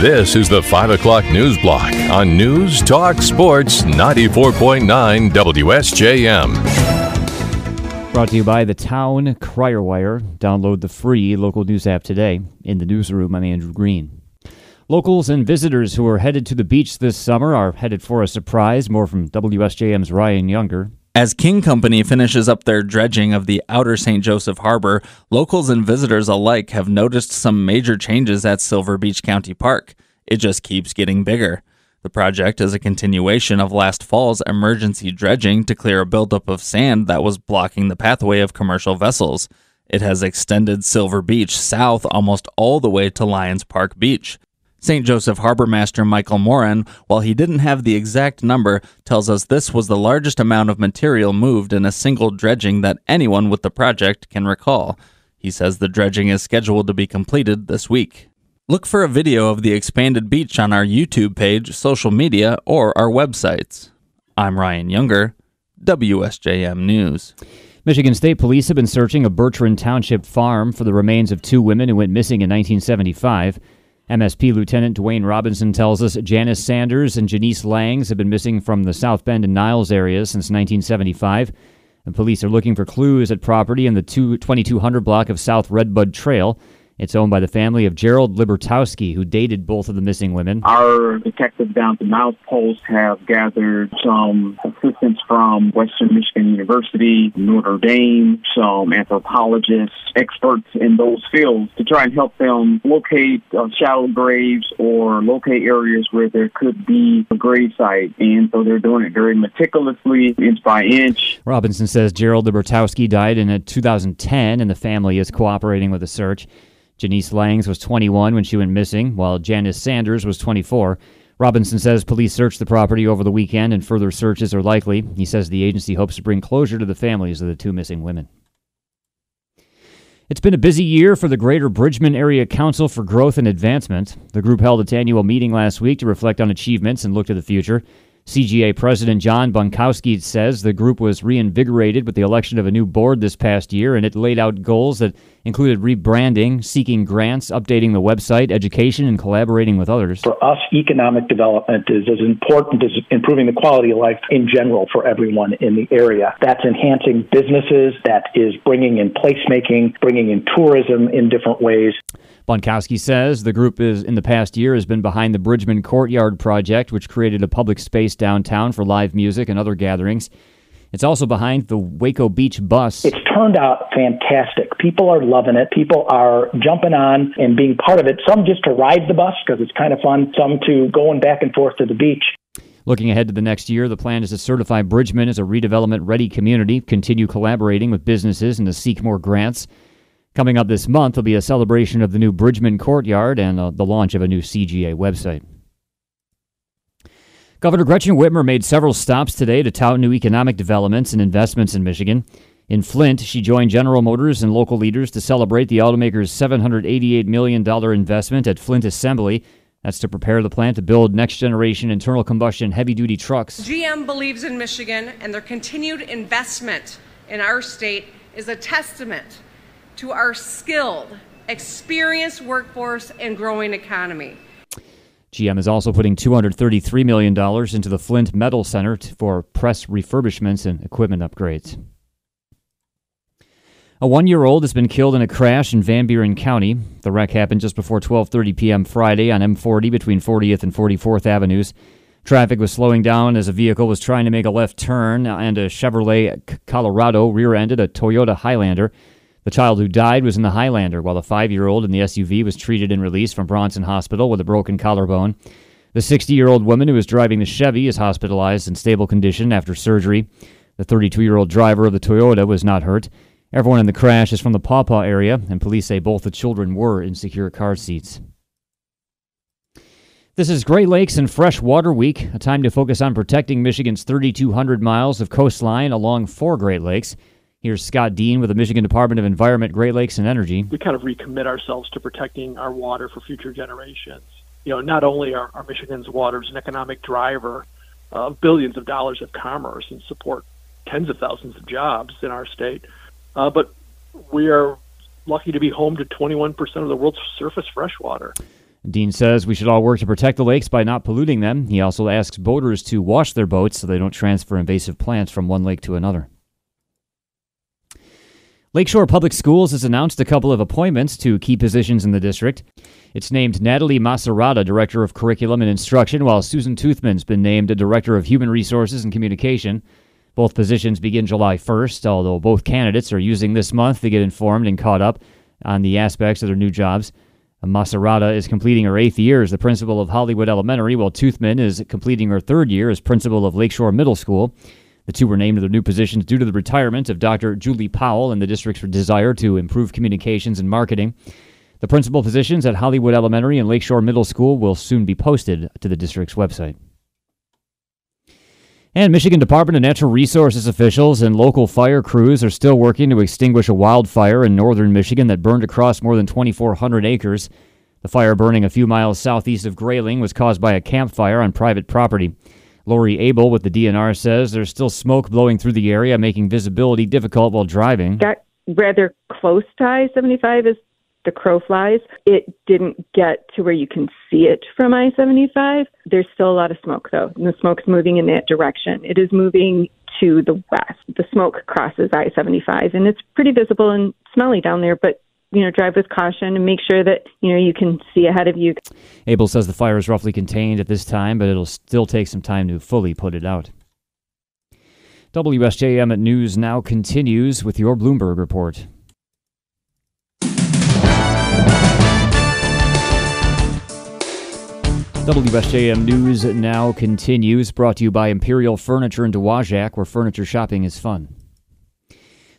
This is the 5 o'clock news block on News Talk Sports 94.9 WSJM. Brought to you by the Town Crier Wire. Download the free local news app today. In the newsroom, I'm Andrew Green. Locals and visitors who are headed to the beach this summer are headed for a surprise. More from WSJM's Ryan Younger. As King Company finishes up their dredging of the outer St. Joseph Harbor, locals and visitors alike have noticed some major changes at Silver Beach County Park. It just keeps getting bigger. The project is a continuation of last fall's emergency dredging to clear a buildup of sand that was blocking the pathway of commercial vessels. It has extended Silver Beach south almost all the way to Lions Park Beach. St. Joseph Harbor Master Michael Moran, while he didn't have the exact number, tells us this was the largest amount of material moved in a single dredging that anyone with the project can recall. He says the dredging is scheduled to be completed this week. Look for a video of the expanded beach on our YouTube page, social media, or our websites. I'm Ryan Younger, WSJM News. Michigan State Police have been searching a Bertrand Township farm for the remains of two women who went missing in 1975. MSP Lieutenant Dwayne Robinson tells us Janice Sanders and Janice Langs have been missing from the South Bend and Niles area since 1975. And police are looking for clues at property in the 2200 block of South Redbud Trail. It's owned by the family of Gerald Libertowski, who dated both of the missing women. Our detectives down at the Niles Post have gathered some assistance from Western Michigan University, Notre Dame, some anthropologists, experts in those fields to try and help them locate uh, shallow graves or locate areas where there could be a grave site. And so they're doing it very meticulously, inch by inch. Robinson says Gerald Libertowski died in 2010 and the family is cooperating with the search. Janice Langs was 21 when she went missing, while Janice Sanders was 24. Robinson says police searched the property over the weekend and further searches are likely. He says the agency hopes to bring closure to the families of the two missing women. It's been a busy year for the Greater Bridgman Area Council for Growth and Advancement. The group held its annual meeting last week to reflect on achievements and look to the future. CGA President John Bunkowski says the group was reinvigorated with the election of a new board this past year, and it laid out goals that included rebranding, seeking grants, updating the website, education, and collaborating with others. For us, economic development is as important as improving the quality of life in general for everyone in the area. That's enhancing businesses, that is bringing in placemaking, bringing in tourism in different ways. Bunkowski says the group is in the past year has been behind the Bridgman Courtyard project, which created a public space downtown for live music and other gatherings. It's also behind the Weko Beach bus. It's turned out fantastic. People are loving it. People are jumping on and being part of it. Some just to ride the bus because it's kind of fun. Some to going back and forth to the beach. Looking ahead to the next year, the plan is to certify Bridgman as a redevelopment ready community, continue collaborating with businesses, and to seek more grants. Coming up this month will be a celebration of the new Bridgman Courtyard and uh, the launch of a new CGA website. Governor Gretchen Whitmer made several stops today to tout new economic developments and investments in Michigan. In Flint, she joined General Motors and local leaders to celebrate the automaker's $788 million investment at Flint Assembly. That's to prepare the plant to build next generation internal combustion heavy duty trucks. GM believes in Michigan, and their continued investment in our state is a testament to our skilled, experienced workforce and growing economy. GM is also putting $233 million into the Flint Metal Center for press refurbishments and equipment upgrades. A one-year-old has been killed in a crash in Van Buren County. The wreck happened just before 12:30 p.m. Friday on M40 between 40th and 44th Avenues. Traffic was slowing down as a vehicle was trying to make a left turn, and a Chevrolet Colorado rear-ended a Toyota Highlander. The child who died was in the Highlander, while the five year old in the SUV was treated and released from Bronson Hospital with a broken collarbone. The 60 year old woman who was driving the Chevy is hospitalized in stable condition after surgery. The 32 year old driver of the Toyota was not hurt. Everyone in the crash is from the Paw Paw area, and police say both the children were in secure car seats. This is Great Lakes and Freshwater Week, a time to focus on protecting Michigan's 3,200 miles of coastline along four Great Lakes. Here's Scott Dean with the Michigan Department of Environment, Great Lakes, and Energy. We kind of recommit ourselves to protecting our water for future generations. You know, not only are, are Michigan's waters an economic driver of billions of dollars of commerce and support tens of thousands of jobs in our state, uh, but we are lucky to be home to 21% of the world's surface freshwater. Dean says we should all work to protect the lakes by not polluting them. He also asks boaters to wash their boats so they don't transfer invasive plants from one lake to another. Lakeshore Public Schools has announced a couple of appointments to key positions in the district. It's named Natalie Maserata, Director of Curriculum and Instruction, while Susan Toothman's been named a Director of Human Resources and Communication. Both positions begin July 1st, although both candidates are using this month to get informed and caught up on the aspects of their new jobs. Maserata is completing her eighth year as the principal of Hollywood Elementary, while Toothman is completing her third year as principal of Lakeshore Middle School. The two were named to their new positions due to the retirement of Dr. Julie Powell and the district's desire to improve communications and marketing. The principal positions at Hollywood Elementary and Lakeshore Middle School will soon be posted to the district's website. And Michigan Department of Natural Resources officials and local fire crews are still working to extinguish a wildfire in northern Michigan that burned across more than 2,400 acres. The fire burning a few miles southeast of Grayling was caused by a campfire on private property. Lori Abel with the DNR says there's still smoke blowing through the area, making visibility difficult while driving. Got rather close to I 75 as the crow flies. It didn't get to where you can see it from I 75. There's still a lot of smoke, though, and the smoke's moving in that direction. It is moving to the west. The smoke crosses I 75, and it's pretty visible and smelly down there, but you know, drive with caution and make sure that, you know, you can see ahead of you. Abel says the fire is roughly contained at this time, but it'll still take some time to fully put it out. WSJM at News now continues with your Bloomberg report. WSJM News now continues, brought to you by Imperial Furniture in Dowagiac, where furniture shopping is fun.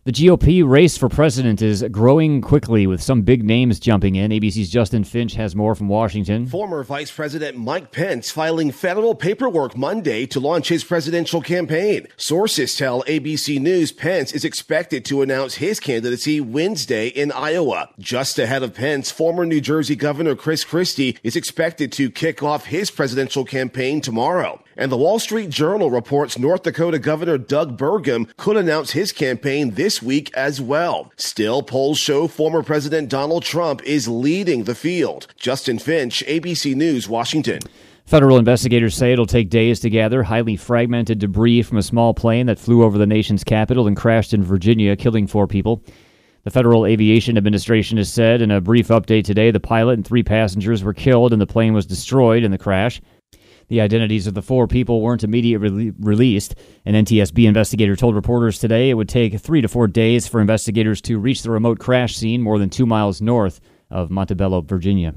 The GOP race for president is growing quickly with some big names jumping in. ABC's Justin Finch has more from Washington. Former Vice President Mike Pence filing federal paperwork Monday to launch his presidential campaign. Sources tell ABC News Pence is expected to announce his candidacy Wednesday in Iowa. Just ahead of Pence, former New Jersey Governor Chris Christie is expected to kick off his presidential campaign tomorrow. And the Wall Street Journal reports North Dakota Governor Doug Burgum could announce his campaign this week as well. Still, polls show former President Donald Trump is leading the field. Justin Finch, ABC News, Washington. Federal investigators say it'll take days to gather highly fragmented debris from a small plane that flew over the nation's capital and crashed in Virginia, killing four people. The Federal Aviation Administration has said in a brief update today the pilot and three passengers were killed and the plane was destroyed in the crash. The identities of the four people weren't immediately released. An NTSB investigator told reporters today it would take three to four days for investigators to reach the remote crash scene more than two miles north of Montebello, Virginia.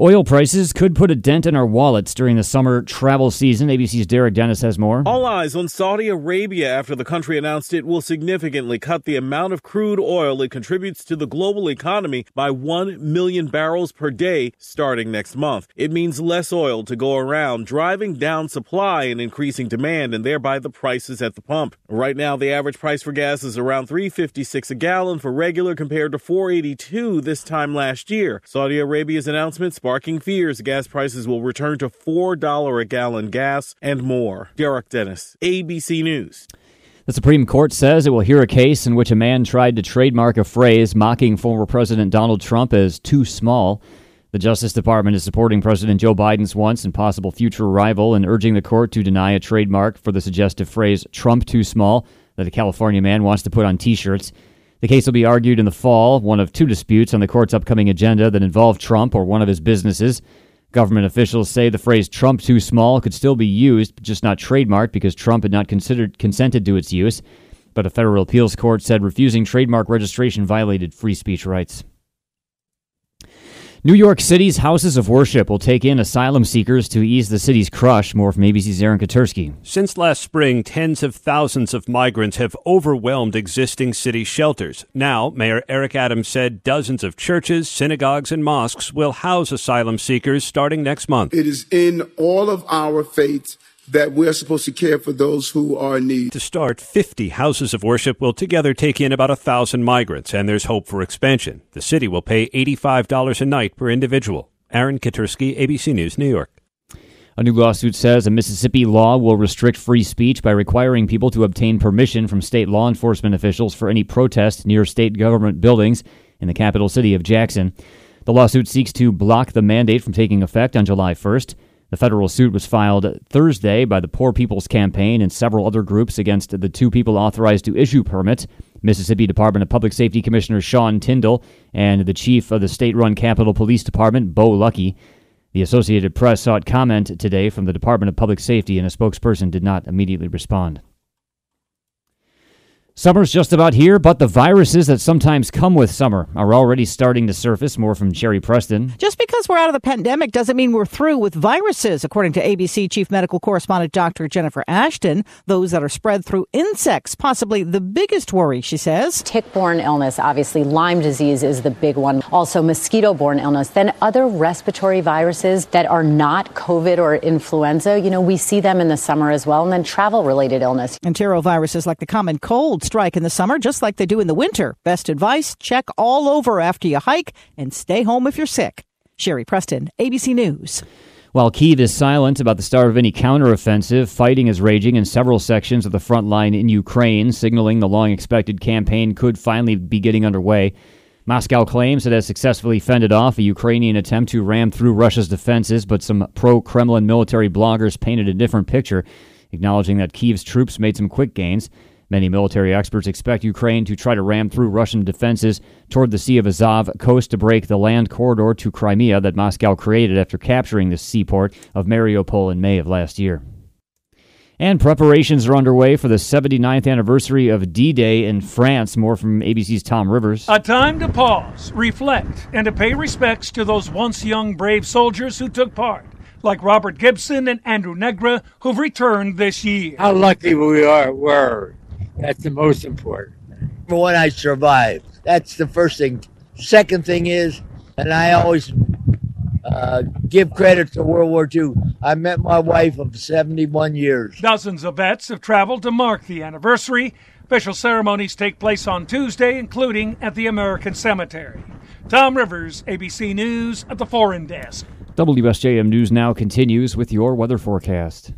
Oil prices could put a dent in our wallets during the summer travel season. ABC's Derek Dennis has more. All eyes on Saudi Arabia after the country announced it will significantly cut the amount of crude oil it contributes to the global economy by 1 million barrels per day starting next month. It means less oil to go around, driving down supply and increasing demand and thereby the prices at the pump. Right now the average price for gas is around 356 a gallon for regular compared to 482 this time last year. Saudi Arabia's announcement sparking fears gas prices will return to $4 a gallon gas and more. Derek Dennis, ABC News. The Supreme Court says it will hear a case in which a man tried to trademark a phrase mocking former President Donald Trump as too small. The Justice Department is supporting President Joe Biden's once and possible future rival and urging the court to deny a trademark for the suggestive phrase Trump too small that a California man wants to put on t shirts. The case will be argued in the fall, one of two disputes on the court's upcoming agenda that involve Trump or one of his businesses. Government officials say the phrase Trump too small could still be used, but just not trademarked because Trump had not considered consented to its use. But a federal appeals court said refusing trademark registration violated free speech rights. New York City's houses of worship will take in asylum seekers to ease the city's crush. More from ABC's Aaron Katersky. Since last spring, tens of thousands of migrants have overwhelmed existing city shelters. Now, Mayor Eric Adams said dozens of churches, synagogues, and mosques will house asylum seekers starting next month. It is in all of our faiths that we're supposed to care for those who are in need. To start, 50 houses of worship will together take in about a thousand migrants, and there's hope for expansion. The city will pay $85 a night per individual. Aaron Katersky, ABC News, New York. A new lawsuit says a Mississippi law will restrict free speech by requiring people to obtain permission from state law enforcement officials for any protest near state government buildings in the capital city of Jackson. The lawsuit seeks to block the mandate from taking effect on July 1st. The federal suit was filed Thursday by the Poor People's Campaign and several other groups against the two people authorized to issue permits Mississippi Department of Public Safety Commissioner Sean Tindell and the chief of the state run Capitol Police Department, Bo Luckey. The Associated Press sought comment today from the Department of Public Safety, and a spokesperson did not immediately respond. Summer's just about here, but the viruses that sometimes come with summer are already starting to surface. More from Sherry Preston. Just because we're out of the pandemic doesn't mean we're through with viruses, according to ABC Chief Medical Correspondent Dr. Jennifer Ashton. Those that are spread through insects, possibly the biggest worry, she says. Tick-borne illness, obviously Lyme disease is the big one. Also mosquito-borne illness. Then other respiratory viruses that are not COVID or influenza. You know, we see them in the summer as well. And then travel-related illness. Enteroviruses like the common cold strike in the summer just like they do in the winter. Best advice check all over after you hike and stay home if you're sick. Sherry Preston, ABC News. While Kiev is silent about the start of any counteroffensive, fighting is raging in several sections of the front line in Ukraine, signaling the long expected campaign could finally be getting underway. Moscow claims it has successfully fended off a Ukrainian attempt to ram through Russia's defenses, but some pro Kremlin military bloggers painted a different picture, acknowledging that Kiev's troops made some quick gains. Many military experts expect Ukraine to try to ram through Russian defenses toward the Sea of Azov coast to break the land corridor to Crimea that Moscow created after capturing the seaport of Mariupol in May of last year. And preparations are underway for the 79th anniversary of D Day in France. More from ABC's Tom Rivers. A time to pause, reflect, and to pay respects to those once young brave soldiers who took part, like Robert Gibson and Andrew Negra, who've returned this year. How lucky we are were that's the most important. For one, I survived. That's the first thing. Second thing is, and I always uh, give credit to World War II. I met my wife of 71 years. Dozens of vets have traveled to mark the anniversary. Official ceremonies take place on Tuesday, including at the American Cemetery. Tom Rivers, ABC News at the Foreign Desk. WSJM News now continues with your weather forecast.